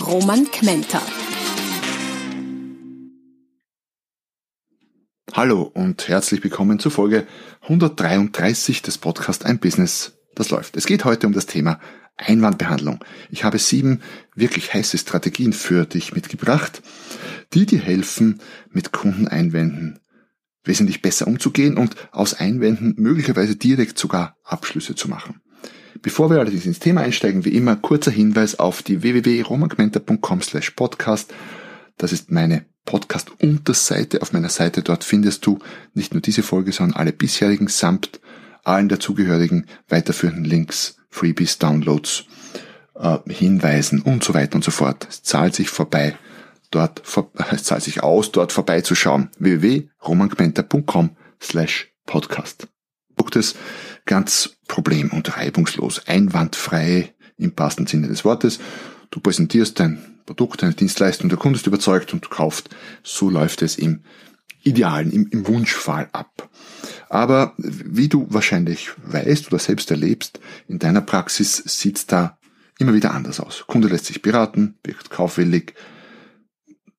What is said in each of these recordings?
Roman Kmenter. Hallo und herzlich willkommen zur Folge 133 des Podcasts Ein Business, das läuft. Es geht heute um das Thema Einwandbehandlung. Ich habe sieben wirklich heiße Strategien für dich mitgebracht, die dir helfen, mit Kundeneinwänden wesentlich besser umzugehen und aus Einwänden möglicherweise direkt sogar Abschlüsse zu machen. Bevor wir allerdings ins Thema einsteigen, wie immer kurzer Hinweis auf die www.romagmenta.com slash podcast. Das ist meine Podcast-Unterseite auf meiner Seite. Dort findest du nicht nur diese Folge, sondern alle bisherigen samt allen dazugehörigen weiterführenden Links, Freebies, Downloads, äh, Hinweisen und so weiter und so fort. Es zahlt sich vorbei, dort, es zahlt sich aus, dort vorbeizuschauen. www.romangmenta.com slash podcast. Es ganz problem- und reibungslos, einwandfrei im passenden Sinne des Wortes. Du präsentierst dein Produkt, eine Dienstleistung, der Kunde ist überzeugt und kauft. So läuft es im Idealen, im, im Wunschfall ab. Aber wie du wahrscheinlich weißt oder selbst erlebst, in deiner Praxis sieht's da immer wieder anders aus. Kunde lässt sich beraten, wirkt kaufwillig,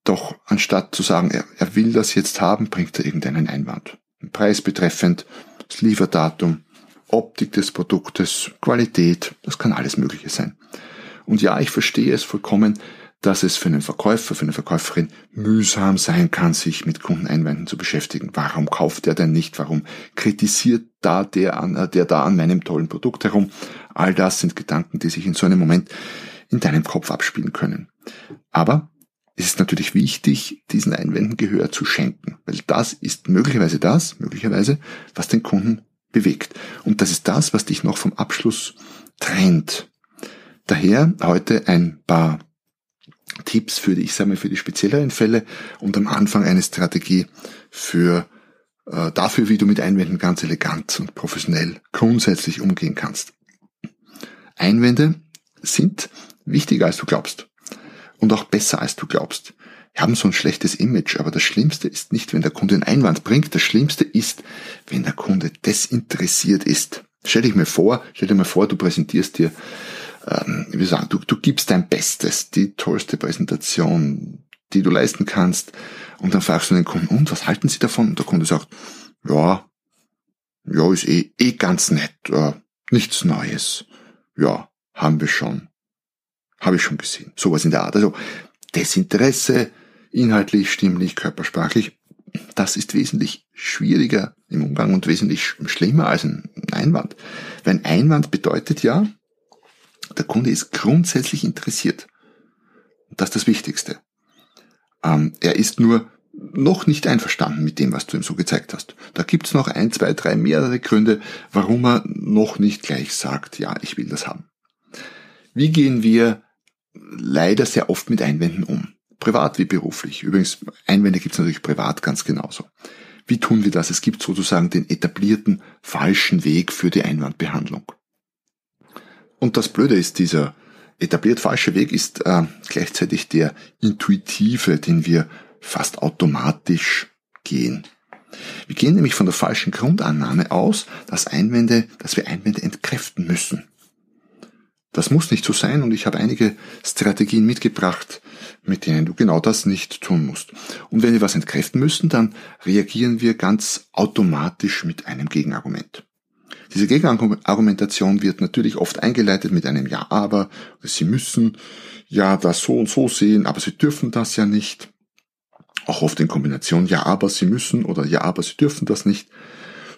doch anstatt zu sagen, er, er will das jetzt haben, bringt er irgendeinen Einwand. Preis betreffend, das Lieferdatum, Optik des Produktes, Qualität, das kann alles Mögliche sein. Und ja, ich verstehe es vollkommen, dass es für einen Verkäufer, für eine Verkäuferin mühsam sein kann, sich mit Kundeneinwänden zu beschäftigen. Warum kauft er denn nicht? Warum kritisiert da der, an, äh, der da an meinem tollen Produkt herum? All das sind Gedanken, die sich in so einem Moment in deinem Kopf abspielen können. Aber es ist natürlich wichtig, diesen Einwänden Gehör zu schenken, weil das ist möglicherweise das, möglicherweise, was den Kunden bewegt. Und das ist das, was dich noch vom Abschluss trennt. Daher heute ein paar Tipps für die, ich sage mal, für die spezielleren Fälle und am Anfang eine Strategie für äh, dafür, wie du mit Einwänden ganz elegant und professionell grundsätzlich umgehen kannst. Einwände sind wichtiger als du glaubst und auch besser als du glaubst. Wir haben so ein schlechtes Image, aber das Schlimmste ist nicht, wenn der Kunde einen Einwand bringt. Das Schlimmste ist, wenn der Kunde desinteressiert ist. Stell dich mir vor, stell dir mal vor, du präsentierst dir ähm, wie sagen, du, du gibst dein Bestes, die tollste Präsentation, die du leisten kannst. Und dann fragst du den Kunden, und was halten sie davon? Und der Kunde sagt, ja, ja, ist eh, eh ganz nett, äh, nichts Neues. Ja, haben wir schon. Habe ich schon gesehen. Sowas in der Art. Also Desinteresse, inhaltlich, stimmlich, körpersprachlich, das ist wesentlich schwieriger im Umgang und wesentlich schlimmer als ein Einwand. Weil ein Einwand bedeutet ja, der Kunde ist grundsätzlich interessiert. Das ist das Wichtigste. Ähm, er ist nur noch nicht einverstanden mit dem, was du ihm so gezeigt hast. Da gibt's noch ein, zwei, drei mehrere Gründe, warum er noch nicht gleich sagt, ja, ich will das haben. Wie gehen wir leider sehr oft mit Einwänden um? Privat wie beruflich. Übrigens, Einwände gibt's natürlich privat ganz genauso. Wie tun wir das? Es gibt sozusagen den etablierten falschen Weg für die Einwandbehandlung. Und das Blöde ist, dieser etabliert falsche Weg ist äh, gleichzeitig der intuitive, den wir fast automatisch gehen. Wir gehen nämlich von der falschen Grundannahme aus, dass Einwände, dass wir Einwände entkräften müssen. Das muss nicht so sein und ich habe einige Strategien mitgebracht, mit denen du genau das nicht tun musst. Und wenn wir was entkräften müssen, dann reagieren wir ganz automatisch mit einem Gegenargument. Diese Gegenargumentation wird natürlich oft eingeleitet mit einem Ja, aber, Sie müssen ja das so und so sehen, aber Sie dürfen das ja nicht. Auch oft in Kombination Ja, aber Sie müssen oder Ja, aber Sie dürfen das nicht.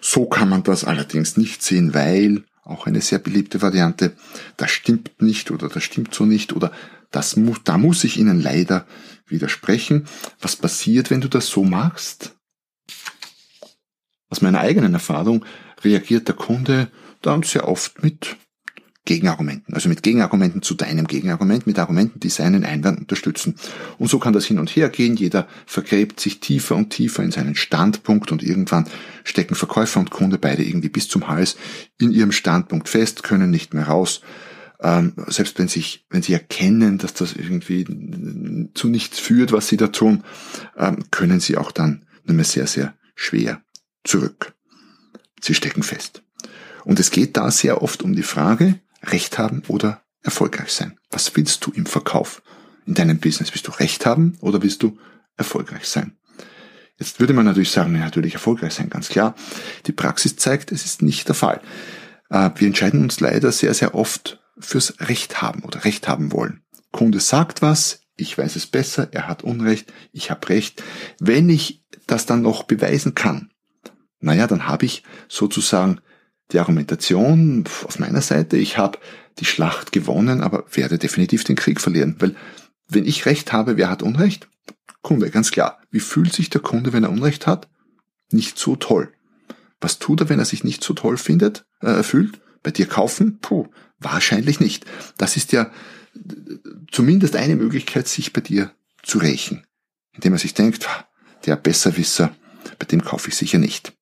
So kann man das allerdings nicht sehen, weil, auch eine sehr beliebte Variante, das stimmt nicht oder das stimmt so nicht oder das muss, da muss ich Ihnen leider widersprechen. Was passiert, wenn du das so machst? Aus meiner eigenen Erfahrung reagiert der Kunde dann sehr oft mit Gegenargumenten, also mit Gegenargumenten zu deinem Gegenargument, mit Argumenten, die seinen Einwand unterstützen. Und so kann das hin und her gehen. Jeder vergräbt sich tiefer und tiefer in seinen Standpunkt und irgendwann stecken Verkäufer und Kunde beide irgendwie bis zum Hals in ihrem Standpunkt fest, können nicht mehr raus. Ähm, selbst wenn sich, wenn sie erkennen, dass das irgendwie zu nichts führt, was sie da tun, ähm, können sie auch dann nur mehr sehr, sehr schwer zurück. Sie stecken fest. Und es geht da sehr oft um die Frage, Recht haben oder erfolgreich sein. Was willst du im Verkauf? In deinem Business willst du Recht haben oder willst du erfolgreich sein? Jetzt würde man natürlich sagen, natürlich erfolgreich sein, ganz klar. Die Praxis zeigt, es ist nicht der Fall. Äh, wir entscheiden uns leider sehr, sehr oft fürs Recht haben oder Recht haben wollen. Kunde sagt was, ich weiß es besser, er hat Unrecht, ich habe Recht. Wenn ich das dann noch beweisen kann, naja, dann habe ich sozusagen die Argumentation auf meiner Seite, ich habe die Schlacht gewonnen, aber werde definitiv den Krieg verlieren. Weil wenn ich Recht habe, wer hat Unrecht? Kunde, ganz klar. Wie fühlt sich der Kunde, wenn er Unrecht hat? Nicht so toll. Was tut er, wenn er sich nicht so toll findet, äh, fühlt? Bei dir kaufen? Puh, wahrscheinlich nicht. Das ist ja zumindest eine Möglichkeit, sich bei dir zu rächen. Indem er sich denkt, der Besserwisser, bei dem kaufe ich sicher nicht.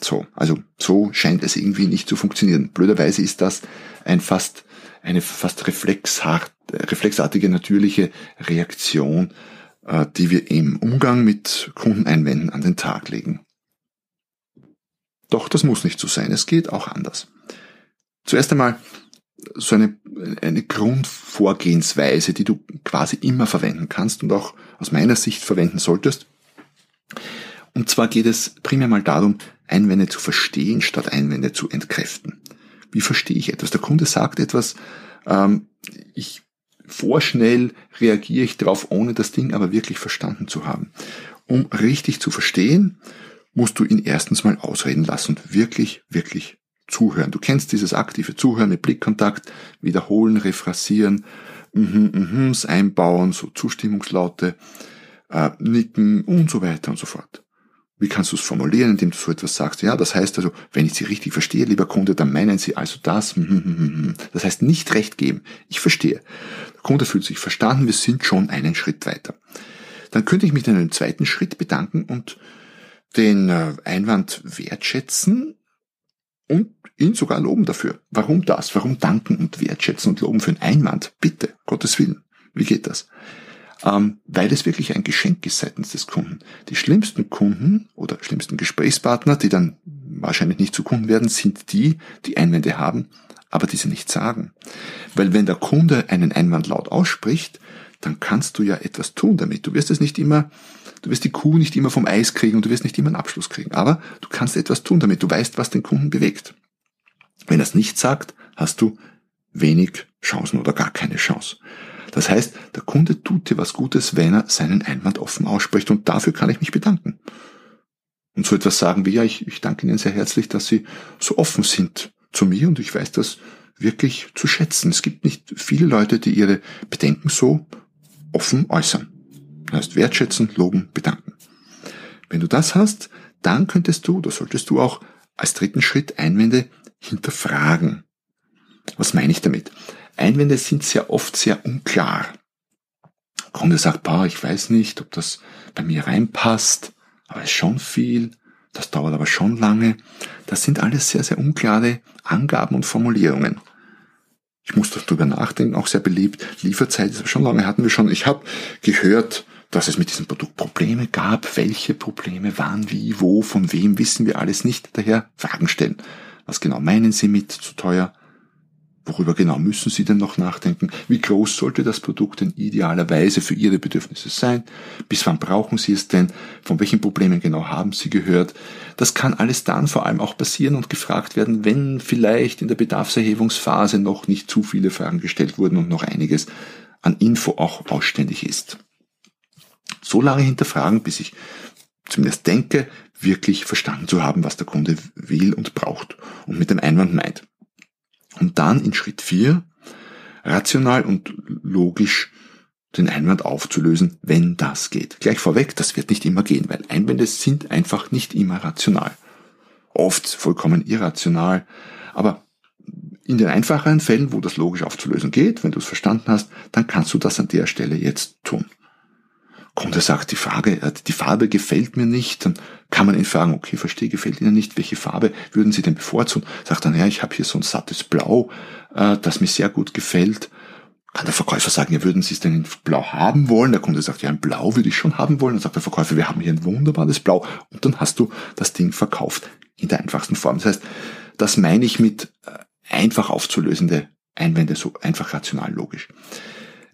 So, also so scheint es irgendwie nicht zu funktionieren. Blöderweise ist das ein fast eine fast reflexhart, reflexartige natürliche Reaktion, äh, die wir im Umgang mit Kundeneinwänden an den Tag legen. Doch das muss nicht so sein. Es geht auch anders. Zuerst einmal so eine, eine Grundvorgehensweise, die du quasi immer verwenden kannst und auch aus meiner Sicht verwenden solltest. Und zwar geht es primär mal darum, Einwände zu verstehen, statt Einwände zu entkräften. Wie verstehe ich etwas? Der Kunde sagt etwas, ähm, ich vorschnell reagiere ich darauf, ohne das Ding aber wirklich verstanden zu haben. Um richtig zu verstehen, musst du ihn erstens mal ausreden lassen und wirklich, wirklich zuhören. Du kennst dieses aktive Zuhören mit Blickkontakt, wiederholen, rephrasieren, mhm, mhm, einbauen, so Zustimmungslaute, äh, nicken und so weiter und so fort. Wie kannst du es formulieren, indem du so etwas sagst? Ja, das heißt also, wenn ich Sie richtig verstehe, lieber Kunde, dann meinen Sie also das. Hm, hm, hm, das heißt nicht recht geben. Ich verstehe. Der Kunde fühlt sich verstanden, wir sind schon einen Schritt weiter. Dann könnte ich mich in einem zweiten Schritt bedanken und den äh, Einwand wertschätzen und ihn sogar loben dafür. Warum das? Warum danken und wertschätzen und loben für einen Einwand? Bitte, Gottes Willen. Wie geht das? Ähm, weil es wirklich ein Geschenk ist seitens des Kunden. Die schlimmsten Kunden oder schlimmsten Gesprächspartner, die dann wahrscheinlich nicht zu Kunden werden, sind die, die Einwände haben, aber diese nicht sagen. Weil wenn der Kunde einen Einwand laut ausspricht, dann kannst du ja etwas tun damit. Du wirst es nicht immer, du wirst die Kuh nicht immer vom Eis kriegen und du wirst nicht immer einen Abschluss kriegen. Aber du kannst etwas tun damit. Du weißt, was den Kunden bewegt. Wenn er es nicht sagt, hast du wenig Chancen oder gar keine Chance. Das heißt, der Kunde tut dir was Gutes, wenn er seinen Einwand offen ausspricht und dafür kann ich mich bedanken. Und so etwas sagen wie, ja, ich, ich danke Ihnen sehr herzlich, dass Sie so offen sind zu mir und ich weiß das wirklich zu schätzen. Es gibt nicht viele Leute, die ihre Bedenken so offen äußern. Das heißt, wertschätzen, loben, bedanken. Wenn du das hast, dann könntest du, oder solltest du auch als dritten Schritt Einwände hinterfragen. Was meine ich damit? Einwände sind sehr oft sehr unklar. Kunde sagt, boah, ich weiß nicht, ob das bei mir reinpasst, aber es ist schon viel, das dauert aber schon lange. Das sind alles sehr, sehr unklare Angaben und Formulierungen. Ich muss darüber nachdenken, auch sehr beliebt. Lieferzeit ist schon lange, hatten wir schon. Ich habe gehört, dass es mit diesem Produkt Probleme gab. Welche Probleme waren, wie, wo, von wem, wissen wir alles nicht. Daher Fragen stellen. Was genau meinen Sie mit zu teuer? Worüber genau müssen Sie denn noch nachdenken? Wie groß sollte das Produkt denn idealerweise für Ihre Bedürfnisse sein? Bis wann brauchen Sie es denn? Von welchen Problemen genau haben Sie gehört? Das kann alles dann vor allem auch passieren und gefragt werden, wenn vielleicht in der Bedarfserhebungsphase noch nicht zu viele Fragen gestellt wurden und noch einiges an Info auch ausständig ist. So lange hinterfragen, bis ich zumindest denke, wirklich verstanden zu haben, was der Kunde will und braucht und mit dem Einwand meint. Und dann in Schritt 4 rational und logisch den Einwand aufzulösen, wenn das geht. Gleich vorweg, das wird nicht immer gehen, weil Einwände sind einfach nicht immer rational. Oft vollkommen irrational, aber In den einfacheren Fällen, wo das logisch aufzulösen geht, wenn du es verstanden hast, dann kannst du das an der Stelle jetzt tun. Kunde sagt, die Frage, äh, die Farbe gefällt mir nicht, dann kann man ihn fragen, okay, verstehe, gefällt Ihnen nicht, welche Farbe würden Sie denn bevorzugen? Sagt dann, ja, ich habe hier so ein sattes Blau, äh, das mir sehr gut gefällt. Kann der Verkäufer sagen, ja, würden Sie es denn in Blau haben wollen? Der Kunde sagt, ja, in Blau würde ich schon haben wollen. Dann sagt der Verkäufer, wir haben hier ein wunderbares Blau. Und dann hast du das Ding verkauft in der einfachsten Form. Das heißt, das meine ich mit äh, einfach aufzulösende Einwände, so einfach rational logisch.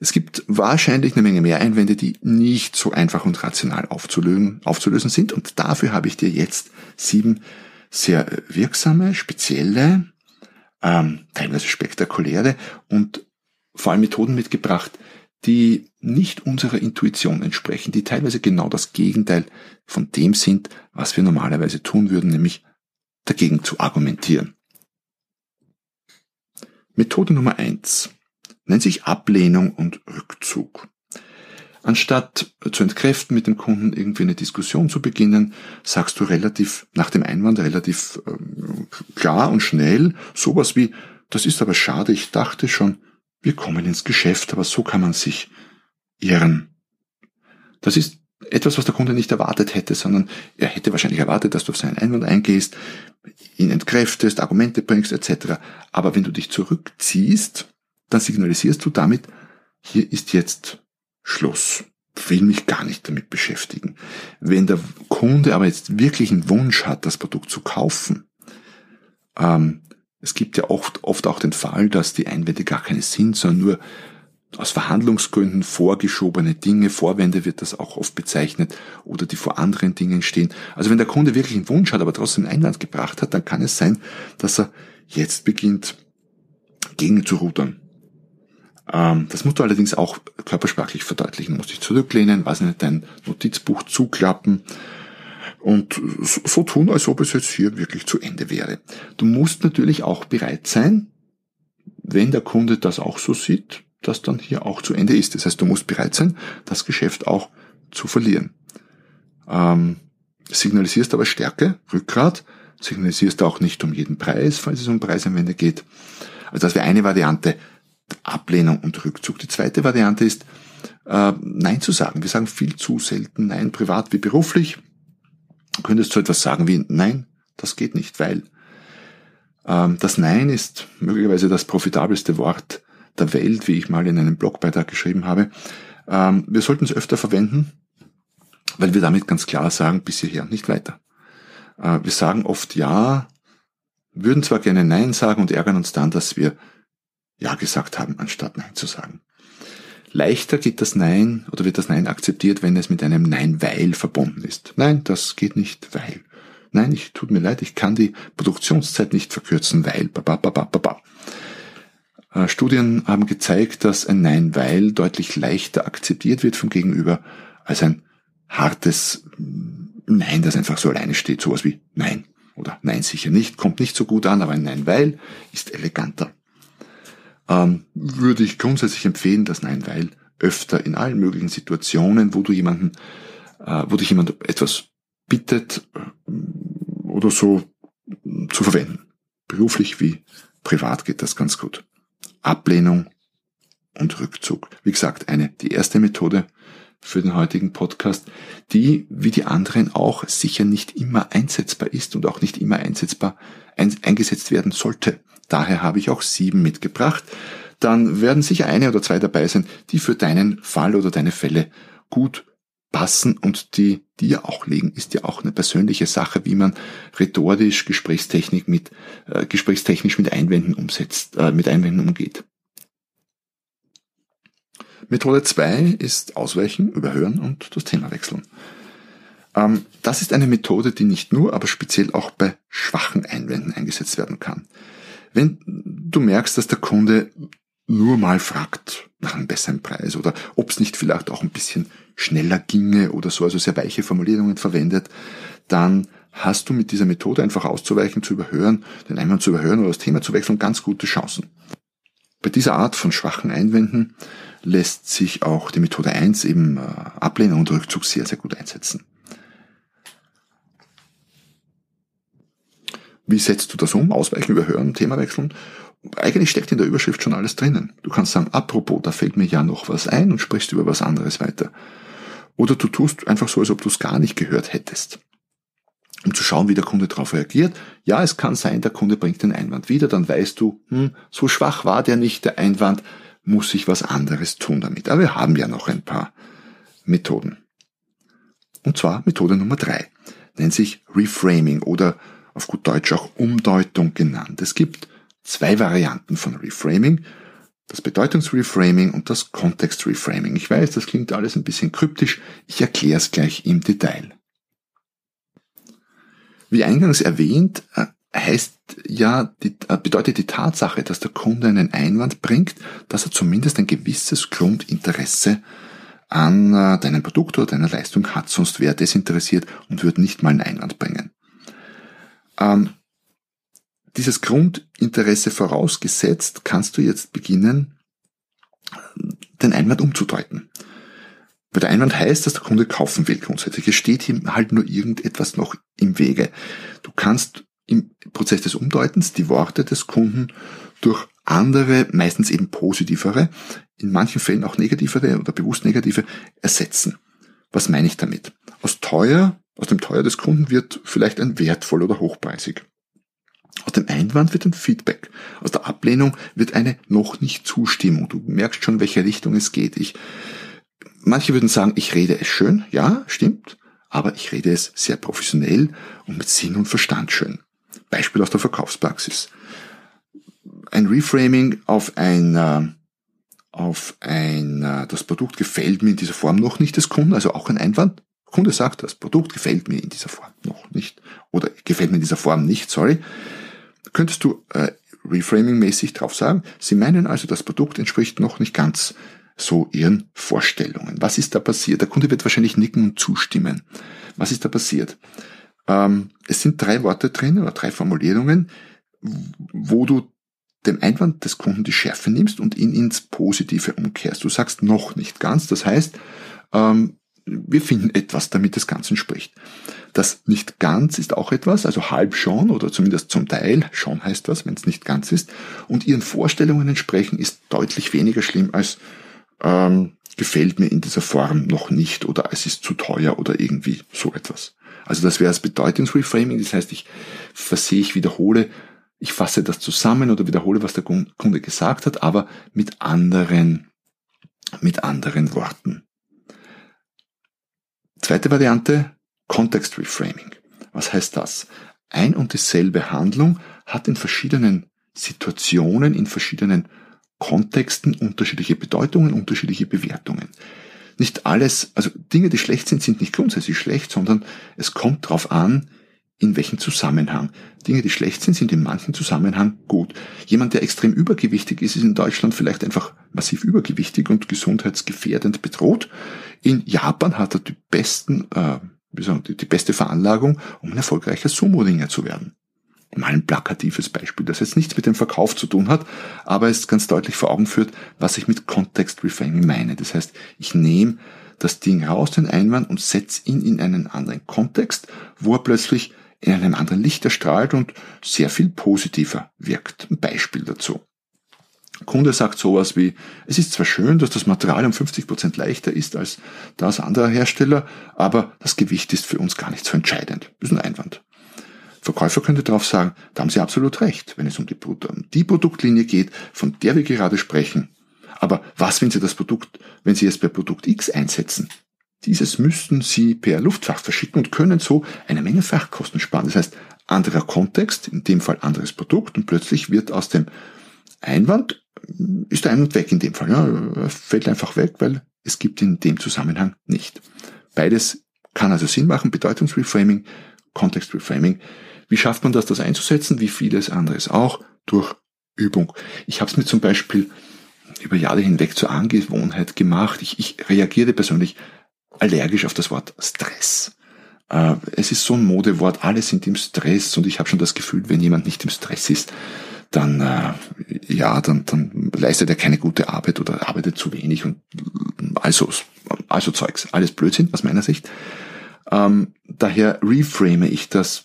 Es gibt wahrscheinlich eine Menge mehr Einwände, die nicht so einfach und rational aufzulösen, aufzulösen sind. Und dafür habe ich dir jetzt sieben sehr wirksame, spezielle, ähm, teilweise spektakuläre und vor allem Methoden mitgebracht, die nicht unserer Intuition entsprechen, die teilweise genau das Gegenteil von dem sind, was wir normalerweise tun würden, nämlich dagegen zu argumentieren. Methode Nummer eins nennt sich Ablehnung und Rückzug. Anstatt zu entkräften mit dem Kunden irgendwie eine Diskussion zu beginnen, sagst du relativ nach dem Einwand relativ ähm, klar und schnell sowas wie, das ist aber schade, ich dachte schon, wir kommen ins Geschäft, aber so kann man sich irren. Das ist etwas, was der Kunde nicht erwartet hätte, sondern er hätte wahrscheinlich erwartet, dass du auf seinen Einwand eingehst, ihn entkräftest, Argumente bringst etc. Aber wenn du dich zurückziehst, dann signalisierst du damit, hier ist jetzt Schluss. Will mich gar nicht damit beschäftigen. Wenn der Kunde aber jetzt wirklich einen Wunsch hat, das Produkt zu kaufen, ähm, es gibt ja oft, oft auch den Fall, dass die Einwände gar keine sind, sondern nur aus Verhandlungsgründen vorgeschobene Dinge, Vorwände wird das auch oft bezeichnet, oder die vor anderen Dingen stehen. Also wenn der Kunde wirklich einen Wunsch hat, aber trotzdem einen Einwand gebracht hat, dann kann es sein, dass er jetzt beginnt, gegen zu rudern. Ähm, das musst du allerdings auch körpersprachlich verdeutlichen. Du musst dich zurücklehnen, weiß nicht, dein Notizbuch zuklappen und so tun, als ob es jetzt hier wirklich zu Ende wäre. Du musst natürlich auch bereit sein, wenn der Kunde das auch so sieht, das dann hier auch zu Ende ist. Das heißt, du musst bereit sein, das Geschäft auch zu verlieren. Ähm, signalisierst aber Stärke, Rückgrat, signalisierst auch nicht um jeden Preis, falls es um Preiseinwände geht. Also das wäre eine Variante, Ablehnung und Rückzug. Die zweite Variante ist, äh, Nein zu sagen. Wir sagen viel zu selten Nein, privat wie beruflich. Du könntest so etwas sagen wie Nein, das geht nicht, weil ähm, das Nein ist möglicherweise das profitabelste Wort der Welt, wie ich mal in einem Blogbeitrag geschrieben habe. Ähm, wir sollten es öfter verwenden, weil wir damit ganz klar sagen, bis hierher nicht weiter. Äh, wir sagen oft Ja, würden zwar gerne Nein sagen und ärgern uns dann, dass wir Ja gesagt haben, anstatt Nein zu sagen. Leichter geht das Nein oder wird das Nein akzeptiert, wenn es mit einem Nein weil verbunden ist. Nein, das geht nicht, weil. Nein, ich tut mir leid, ich kann die Produktionszeit nicht verkürzen, weil. Ba, ba, ba, ba, ba. Äh, Studien haben gezeigt, dass ein Nein weil deutlich leichter akzeptiert wird vom Gegenüber als ein hartes Nein, das einfach so alleine steht. Sowas wie Nein oder Nein sicher nicht, kommt nicht so gut an, aber ein Nein weil ist eleganter. Ähm, würde ich grundsätzlich empfehlen, das Nein weil öfter in allen möglichen Situationen, wo du jemanden, äh, wo dich jemand etwas bittet äh, oder so zu verwenden. Beruflich wie privat geht das ganz gut. Ablehnung und Rückzug. Wie gesagt, eine, die erste Methode für den heutigen Podcast, die wie die anderen auch sicher nicht immer einsetzbar ist und auch nicht immer einsetzbar ein, eingesetzt werden sollte. Daher habe ich auch sieben mitgebracht. Dann werden sicher eine oder zwei dabei sein, die für deinen Fall oder deine Fälle gut passen und die dir auch liegen, ist ja auch eine persönliche Sache, wie man rhetorisch Gesprächstechnik mit äh, gesprächstechnisch mit Einwänden umsetzt, äh, mit Einwänden umgeht. Methode 2 ist Ausweichen, Überhören und das Thema wechseln. Ähm, das ist eine Methode, die nicht nur, aber speziell auch bei schwachen Einwänden eingesetzt werden kann. Wenn du merkst, dass der Kunde nur mal fragt nach einem besseren Preis oder ob es nicht vielleicht auch ein bisschen schneller ginge oder so, also sehr weiche Formulierungen verwendet, dann hast du mit dieser Methode einfach auszuweichen, zu überhören, den Einwand zu überhören oder das Thema zu wechseln, ganz gute Chancen. Bei dieser Art von schwachen Einwänden lässt sich auch die Methode 1 eben äh, Ablehnung und Rückzug sehr, sehr gut einsetzen. Wie setzt du das um? Ausweichen, überhören, Thema wechseln? eigentlich steckt in der Überschrift schon alles drinnen. Du kannst sagen, apropos, da fällt mir ja noch was ein und sprichst über was anderes weiter. Oder du tust einfach so, als ob du es gar nicht gehört hättest. Um zu schauen, wie der Kunde darauf reagiert. Ja, es kann sein, der Kunde bringt den Einwand wieder, dann weißt du, hm, so schwach war der nicht, der Einwand, muss ich was anderes tun damit. Aber wir haben ja noch ein paar Methoden. Und zwar Methode Nummer drei. Nennt sich Reframing oder auf gut Deutsch auch Umdeutung genannt. Es gibt zwei Varianten von Reframing. Das Bedeutungsreframing und das Kontextreframing. Ich weiß, das klingt alles ein bisschen kryptisch. Ich erkläre es gleich im Detail. Wie eingangs erwähnt, äh, heißt ja, äh, bedeutet die Tatsache, dass der Kunde einen Einwand bringt, dass er zumindest ein gewisses Grundinteresse an äh, deinem Produkt oder deiner Leistung hat, sonst wäre desinteressiert und würde nicht mal einen Einwand bringen. Ähm, dieses Grundinteresse vorausgesetzt, kannst du jetzt beginnen, den Einwand umzudeuten. Weil der Einwand heißt, dass der Kunde kaufen will grundsätzlich. Es steht ihm halt nur irgendetwas noch im Wege. Du kannst im Prozess des Umdeutens die Worte des Kunden durch andere, meistens eben positivere, in manchen Fällen auch negativere oder bewusst negative ersetzen. Was meine ich damit? Aus teuer, aus dem teuer des Kunden wird vielleicht ein wertvoll oder hochpreisig. Aus dem Einwand wird ein Feedback. Aus der Ablehnung wird eine noch nicht Zustimmung. Du merkst schon, welche Richtung es geht. Ich, manche würden sagen, ich rede es schön. Ja, stimmt. Aber ich rede es sehr professionell und mit Sinn und Verstand schön. Beispiel aus der Verkaufspraxis. Ein Reframing auf ein, auf ein, das Produkt gefällt mir in dieser Form noch nicht des Kunden, also auch ein Einwand. Kunde sagt, das Produkt gefällt mir in dieser Form noch nicht oder gefällt mir in dieser Form nicht, sorry. Könntest du äh, reframing-mäßig drauf sagen, Sie meinen also, das Produkt entspricht noch nicht ganz so Ihren Vorstellungen. Was ist da passiert? Der Kunde wird wahrscheinlich nicken und zustimmen. Was ist da passiert? Ähm, es sind drei Worte drin oder drei Formulierungen, wo du dem Einwand des Kunden die Schärfe nimmst und ihn ins Positive umkehrst. Du sagst noch nicht ganz, das heißt, ähm, wir finden etwas, damit das Ganze spricht. Das nicht ganz ist auch etwas, also halb schon oder zumindest zum Teil, schon heißt das, wenn es nicht ganz ist, und ihren Vorstellungen entsprechen ist deutlich weniger schlimm als ähm, gefällt mir in dieser Form noch nicht oder es ist zu teuer oder irgendwie so etwas. Also das wäre das Bedeutungsreframing, das heißt, ich versehe, ich wiederhole, ich fasse das zusammen oder wiederhole, was der Kunde gesagt hat, aber mit anderen, mit anderen Worten. Zweite Variante, Context Reframing. Was heißt das? Ein und dieselbe Handlung hat in verschiedenen Situationen, in verschiedenen Kontexten unterschiedliche Bedeutungen, unterschiedliche Bewertungen nicht alles, also Dinge, die schlecht sind, sind nicht grundsätzlich schlecht, sondern es kommt darauf an, in welchem Zusammenhang. Dinge, die schlecht sind, sind in manchen Zusammenhang gut. Jemand, der extrem übergewichtig ist, ist in Deutschland vielleicht einfach massiv übergewichtig und gesundheitsgefährdend bedroht. In Japan hat er die besten, äh, wie sagen, die, die beste Veranlagung, um ein erfolgreicher Sumo-Ringer zu werden mal ein plakatives Beispiel, das jetzt nichts mit dem Verkauf zu tun hat, aber es ganz deutlich vor Augen führt, was ich mit Context Reframing meine. Das heißt, ich nehme das Ding raus, den Einwand, und setze ihn in einen anderen Kontext, wo er plötzlich in einem anderen Licht erstrahlt und sehr viel positiver wirkt. Ein Beispiel dazu. Der Kunde sagt sowas wie, es ist zwar schön, dass das Material um 50 Prozent leichter ist als das anderer Hersteller, aber das Gewicht ist für uns gar nicht so entscheidend. Das ist ein Einwand. Verkäufer könnte darauf sagen, da haben Sie absolut recht, wenn es um die, um die Produktlinie geht, von der wir gerade sprechen. Aber was, wenn Sie das Produkt, wenn Sie es bei Produkt X einsetzen? Dieses müssten Sie per Luftfracht verschicken und können so eine Menge Frachtkosten sparen. Das heißt, anderer Kontext, in dem Fall anderes Produkt und plötzlich wird aus dem Einwand, ist der Einwand weg in dem Fall. Ja, fällt einfach weg, weil es gibt in dem Zusammenhang nicht. Beides kann also Sinn machen, Bedeutungsreframing, Kontextreframing. Wie schafft man das, das einzusetzen? Wie vieles anderes auch? Durch Übung. Ich habe es mir zum Beispiel über Jahre hinweg zur Angewohnheit gemacht. Ich, ich reagierte persönlich allergisch auf das Wort Stress. Äh, es ist so ein Modewort, alle sind im Stress und ich habe schon das Gefühl, wenn jemand nicht im Stress ist, dann äh, ja, dann, dann leistet er keine gute Arbeit oder arbeitet zu wenig und also, also Zeugs, alles Blödsinn aus meiner Sicht. Ähm, daher reframe ich das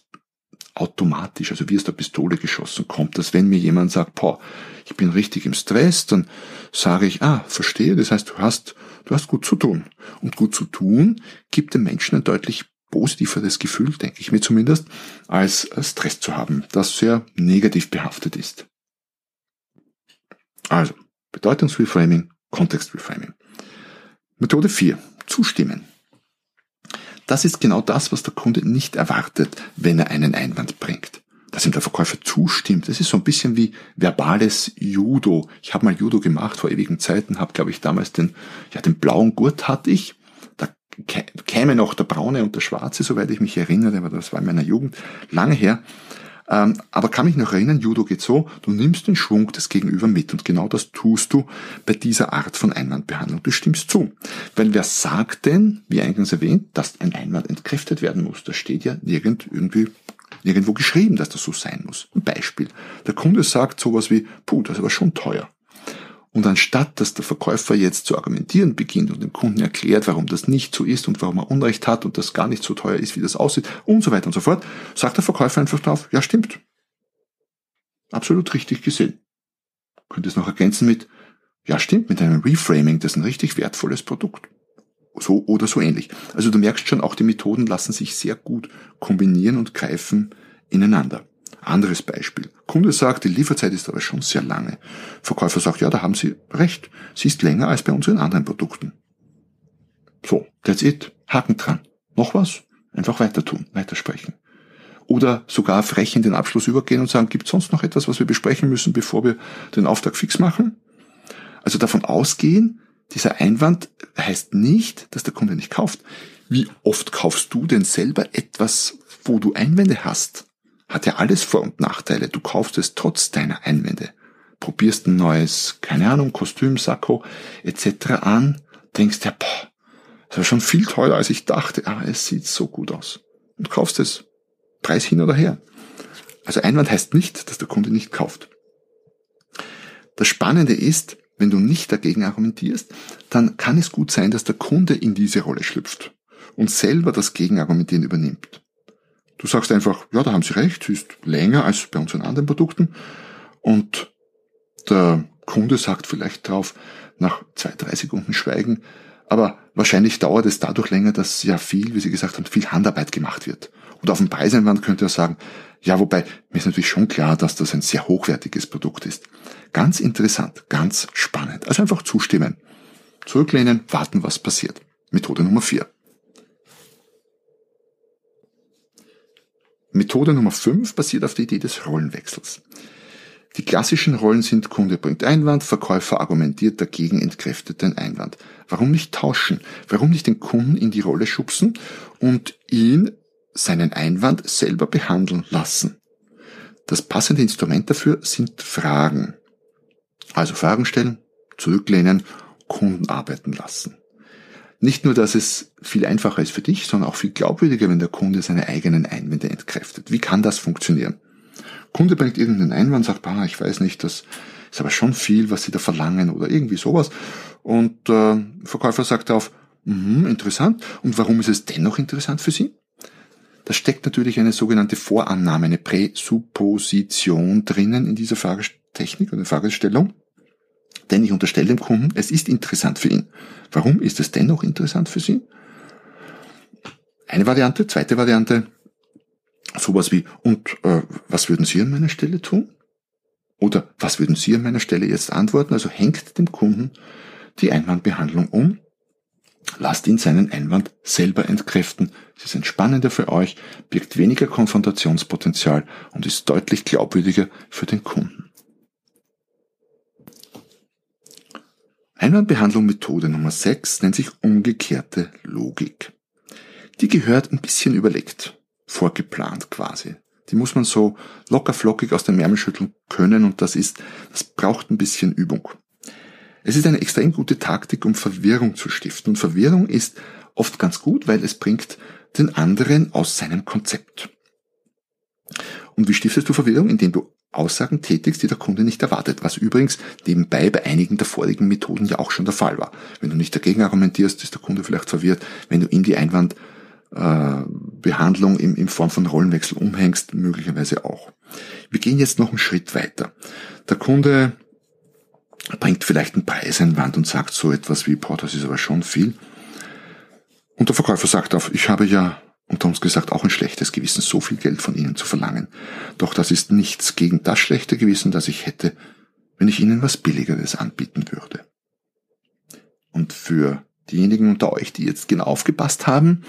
automatisch, also wie aus der Pistole geschossen kommt, dass wenn mir jemand sagt, boah, ich bin richtig im Stress, dann sage ich, ah, verstehe, das heißt, du hast, du hast gut zu tun. Und gut zu tun gibt dem Menschen ein deutlich positiveres Gefühl, denke ich mir zumindest, als Stress zu haben, das sehr negativ behaftet ist. Also, Bedeutungsreframing, Kontextreframing. Methode 4. Zustimmen. Das ist genau das, was der Kunde nicht erwartet, wenn er einen Einwand bringt. Dass ihm der Verkäufer zustimmt. Das ist so ein bisschen wie verbales Judo. Ich habe mal Judo gemacht vor ewigen Zeiten, habe, glaube ich, damals den, ja, den blauen Gurt hatte ich. Da käme noch der braune und der schwarze, soweit ich mich erinnere, aber das war in meiner Jugend lange her. Ähm, aber kann mich noch erinnern, Judo geht so, du nimmst den Schwung des Gegenüber mit und genau das tust du bei dieser Art von Einwandbehandlung. Du stimmst zu. Weil wer sagt denn, wie eingangs erwähnt, dass ein Einwand entkräftet werden muss? Das steht ja nirgend irgendwie nirgendwo geschrieben, dass das so sein muss. Ein Beispiel. Der Kunde sagt sowas wie, puh, das ist aber schon teuer. Und anstatt, dass der Verkäufer jetzt zu argumentieren beginnt und dem Kunden erklärt, warum das nicht so ist und warum er Unrecht hat und das gar nicht so teuer ist, wie das aussieht und so weiter und so fort, sagt der Verkäufer einfach drauf, ja stimmt. Absolut richtig gesehen. Könnte es noch ergänzen mit, ja stimmt, mit einem Reframing, das ist ein richtig wertvolles Produkt. So oder so ähnlich. Also du merkst schon, auch die Methoden lassen sich sehr gut kombinieren und greifen ineinander. Anderes Beispiel. Kunde sagt, die Lieferzeit ist aber schon sehr lange. Verkäufer sagt, ja, da haben Sie recht. Sie ist länger als bei unseren anderen Produkten. So, that's it. Haken dran. Noch was? Einfach weiter tun, weitersprechen. Oder sogar frech in den Abschluss übergehen und sagen, gibt sonst noch etwas, was wir besprechen müssen, bevor wir den Auftrag fix machen? Also davon ausgehen, dieser Einwand heißt nicht, dass der Kunde nicht kauft. Wie oft kaufst du denn selber etwas, wo du Einwände hast? hat ja alles Vor- und Nachteile. Du kaufst es trotz deiner Einwände. Probierst ein neues, keine Ahnung, Kostüm, Sakko etc. an, denkst dir, boah, das war schon viel teurer als ich dachte, aber es sieht so gut aus. Und kaufst es. Preis hin oder her. Also Einwand heißt nicht, dass der Kunde nicht kauft. Das Spannende ist, wenn du nicht dagegen argumentierst, dann kann es gut sein, dass der Kunde in diese Rolle schlüpft und selber das Gegenargumentieren übernimmt. Du sagst einfach, ja, da haben Sie recht, sie ist länger als bei unseren anderen Produkten. Und der Kunde sagt vielleicht drauf, nach zwei, drei Sekunden Schweigen, aber wahrscheinlich dauert es dadurch länger, dass ja viel, wie Sie gesagt haben, viel Handarbeit gemacht wird. Und auf dem Preiseinwand könnte er sagen, ja, wobei, mir ist natürlich schon klar, dass das ein sehr hochwertiges Produkt ist. Ganz interessant, ganz spannend. Also einfach zustimmen. Zurücklehnen, warten, was passiert. Methode Nummer vier. Methode Nummer 5 basiert auf der Idee des Rollenwechsels. Die klassischen Rollen sind Kunde bringt Einwand, Verkäufer argumentiert dagegen, entkräftet den Einwand. Warum nicht tauschen? Warum nicht den Kunden in die Rolle schubsen und ihn seinen Einwand selber behandeln lassen? Das passende Instrument dafür sind Fragen. Also Fragen stellen, zurücklehnen, Kunden arbeiten lassen. Nicht nur, dass es viel einfacher ist für dich, sondern auch viel glaubwürdiger, wenn der Kunde seine eigenen Einwände entkräftet. Wie kann das funktionieren? Kunde bringt irgendeinen Einwand, sagt, ah, ich weiß nicht, das ist aber schon viel, was Sie da verlangen oder irgendwie sowas. Und äh, Verkäufer sagt darauf, mhm, interessant. Und warum ist es dennoch interessant für Sie? Da steckt natürlich eine sogenannte Vorannahme, eine Präsupposition drinnen in dieser Fragetechnik oder Fragestellung. Denn ich unterstelle dem Kunden, es ist interessant für ihn. Warum ist es dennoch interessant für Sie? Eine Variante, zweite Variante, sowas wie, und äh, was würden Sie an meiner Stelle tun? Oder was würden Sie an meiner Stelle jetzt antworten? Also hängt dem Kunden die Einwandbehandlung um, lasst ihn seinen Einwand selber entkräften. Es ist entspannender für euch, birgt weniger Konfrontationspotenzial und ist deutlich glaubwürdiger für den Kunden. Einwandbehandlung Methode Nummer 6 nennt sich umgekehrte Logik. Die gehört ein bisschen überlegt, vorgeplant quasi. Die muss man so locker flockig aus dem Ärmel schütteln können und das ist, das braucht ein bisschen Übung. Es ist eine extrem gute Taktik, um Verwirrung zu stiften. Und Verwirrung ist oft ganz gut, weil es bringt den anderen aus seinem Konzept. Und wie stiftest du Verwirrung? Indem du Aussagen tätigst, die der Kunde nicht erwartet, was übrigens nebenbei bei einigen der vorigen Methoden ja auch schon der Fall war. Wenn du nicht dagegen argumentierst, ist der Kunde vielleicht verwirrt. Wenn du ihm die Einwand, äh, in, in Form von Rollenwechsel umhängst, möglicherweise auch. Wir gehen jetzt noch einen Schritt weiter. Der Kunde bringt vielleicht einen Preiseinwand und sagt so etwas wie, boah, das ist aber schon viel. Und der Verkäufer sagt auf, ich habe ja unter uns gesagt auch ein schlechtes Gewissen, so viel Geld von Ihnen zu verlangen. Doch das ist nichts gegen das schlechte Gewissen, das ich hätte, wenn ich Ihnen was Billigeres anbieten würde. Und für diejenigen unter euch, die jetzt genau aufgepasst haben,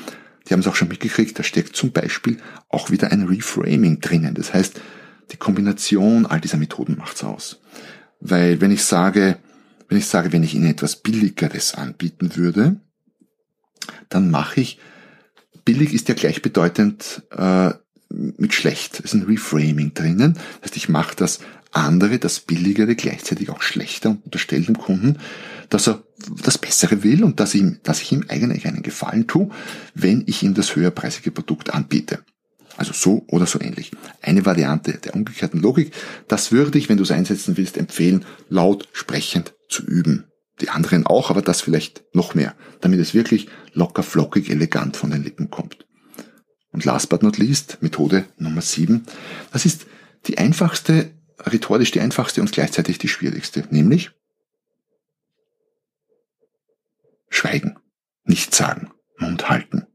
die haben es auch schon mitgekriegt, da steckt zum Beispiel auch wieder ein Reframing drinnen. Das heißt, die Kombination all dieser Methoden macht's aus. Weil wenn ich sage, wenn ich sage, wenn ich Ihnen etwas Billigeres anbieten würde, dann mache ich, billig ist ja gleichbedeutend äh, mit schlecht. Es ist ein Reframing drinnen. Das heißt, ich mache das andere, das Billigere, gleichzeitig auch schlechter und unterstelle dem Kunden, dass er das Bessere will und dass, ihm, dass ich ihm eigentlich einen Gefallen tue, wenn ich ihm das höherpreisige Produkt anbiete. Also so oder so ähnlich. Eine Variante der umgekehrten Logik, das würde ich, wenn du es einsetzen willst, empfehlen, laut sprechend zu üben. Die anderen auch, aber das vielleicht noch mehr, damit es wirklich locker, flockig, elegant von den Lippen kommt. Und last but not least, Methode Nummer 7. Das ist die einfachste, rhetorisch die einfachste und gleichzeitig die schwierigste, nämlich Schweigen, nichts sagen, Mund halten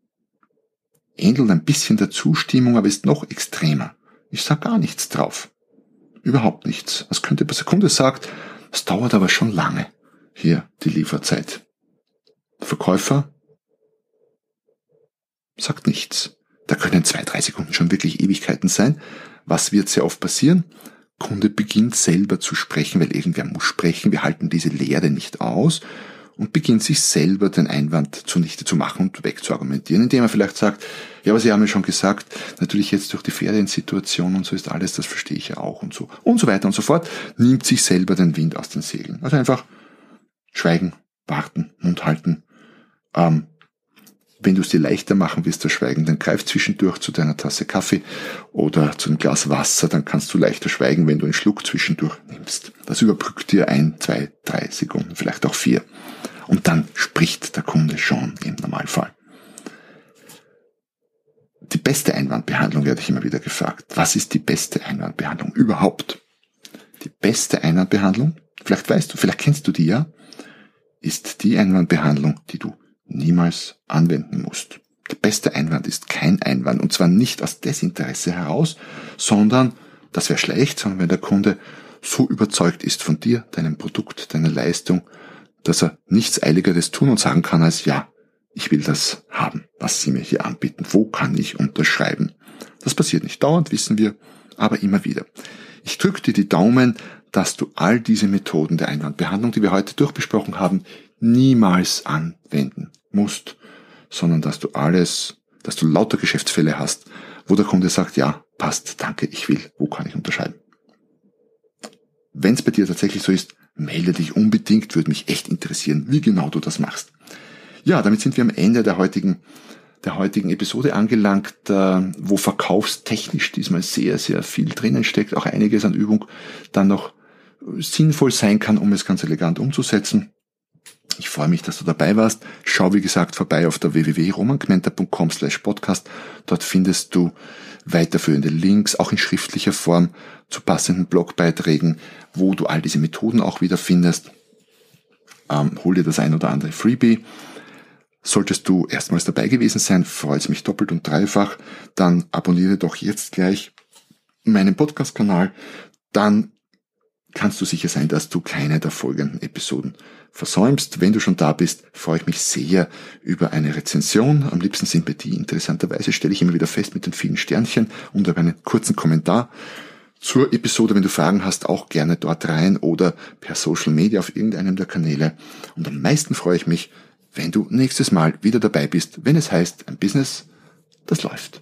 ähnelt ein bisschen der Zustimmung, aber ist noch extremer. Ich sag gar nichts drauf. Überhaupt nichts. Was könnte bei Sekunde sagt, es dauert aber schon lange. Hier die Lieferzeit. Verkäufer sagt nichts. Da können zwei, drei Sekunden schon wirklich Ewigkeiten sein. Was wird sehr oft passieren? Kunde beginnt selber zu sprechen, weil irgendwer muss sprechen. Wir halten diese Lehre nicht aus und beginnt sich selber den Einwand zunichte zu machen und wegzuargumentieren, indem er vielleicht sagt, ja, aber Sie haben ja schon gesagt, natürlich jetzt durch die Feriensituation und so ist alles, das verstehe ich ja auch und so und so weiter und so fort, nimmt sich selber den Wind aus den Segeln. Also einfach schweigen, warten, Mund halten. Ähm, wenn du es dir leichter machen willst, das Schweigen, dann greif zwischendurch zu deiner Tasse Kaffee oder zu einem Glas Wasser, dann kannst du leichter schweigen, wenn du einen Schluck zwischendurch nimmst. Das überbrückt dir ein, zwei, drei Sekunden, vielleicht auch vier. Und dann spricht der Kunde schon im Normalfall. Die beste Einwandbehandlung werde ich immer wieder gefragt. Was ist die beste Einwandbehandlung überhaupt? Die beste Einwandbehandlung, vielleicht weißt du, vielleicht kennst du die ja, ist die Einwandbehandlung, die du niemals anwenden musst. Der beste Einwand ist kein Einwand und zwar nicht aus Desinteresse heraus, sondern, das wäre schlecht, sondern wenn der Kunde so überzeugt ist von dir, deinem Produkt, deiner Leistung, dass er nichts Eiligeres tun und sagen kann als ja, ich will das haben, was Sie mir hier anbieten. Wo kann ich unterschreiben? Das passiert nicht dauernd, wissen wir, aber immer wieder. Ich drücke dir die Daumen, dass du all diese Methoden der Einwandbehandlung, die wir heute durchbesprochen haben, niemals anwenden musst, sondern dass du alles, dass du lauter Geschäftsfälle hast, wo der Kunde sagt, ja, passt, danke, ich will, wo kann ich unterschreiben? Wenn es bei dir tatsächlich so ist, melde dich unbedingt, würde mich echt interessieren, wie genau du das machst. Ja, damit sind wir am Ende der heutigen, der heutigen Episode angelangt, äh, wo verkaufstechnisch diesmal sehr, sehr viel drinnen steckt, auch einiges an Übung dann noch sinnvoll sein kann, um es ganz elegant umzusetzen. Ich freue mich, dass du dabei warst. Schau, wie gesagt, vorbei auf der www.romangmenta.com slash podcast. Dort findest du weiterführende Links, auch in schriftlicher Form zu passenden Blogbeiträgen, wo du all diese Methoden auch wieder findest. Ähm, hol dir das ein oder andere Freebie. Solltest du erstmals dabei gewesen sein, freut es mich doppelt und dreifach, dann abonniere doch jetzt gleich meinen Podcast-Kanal. Dann kannst du sicher sein, dass du keine der folgenden Episoden versäumst. Wenn du schon da bist, freue ich mich sehr über eine Rezension. Am liebsten sind bei die interessanterweise, stelle ich immer wieder fest mit den vielen Sternchen und über einen kurzen Kommentar zur Episode. Wenn du Fragen hast, auch gerne dort rein oder per Social Media auf irgendeinem der Kanäle. Und am meisten freue ich mich, wenn du nächstes Mal wieder dabei bist, wenn es heißt, ein Business, das läuft.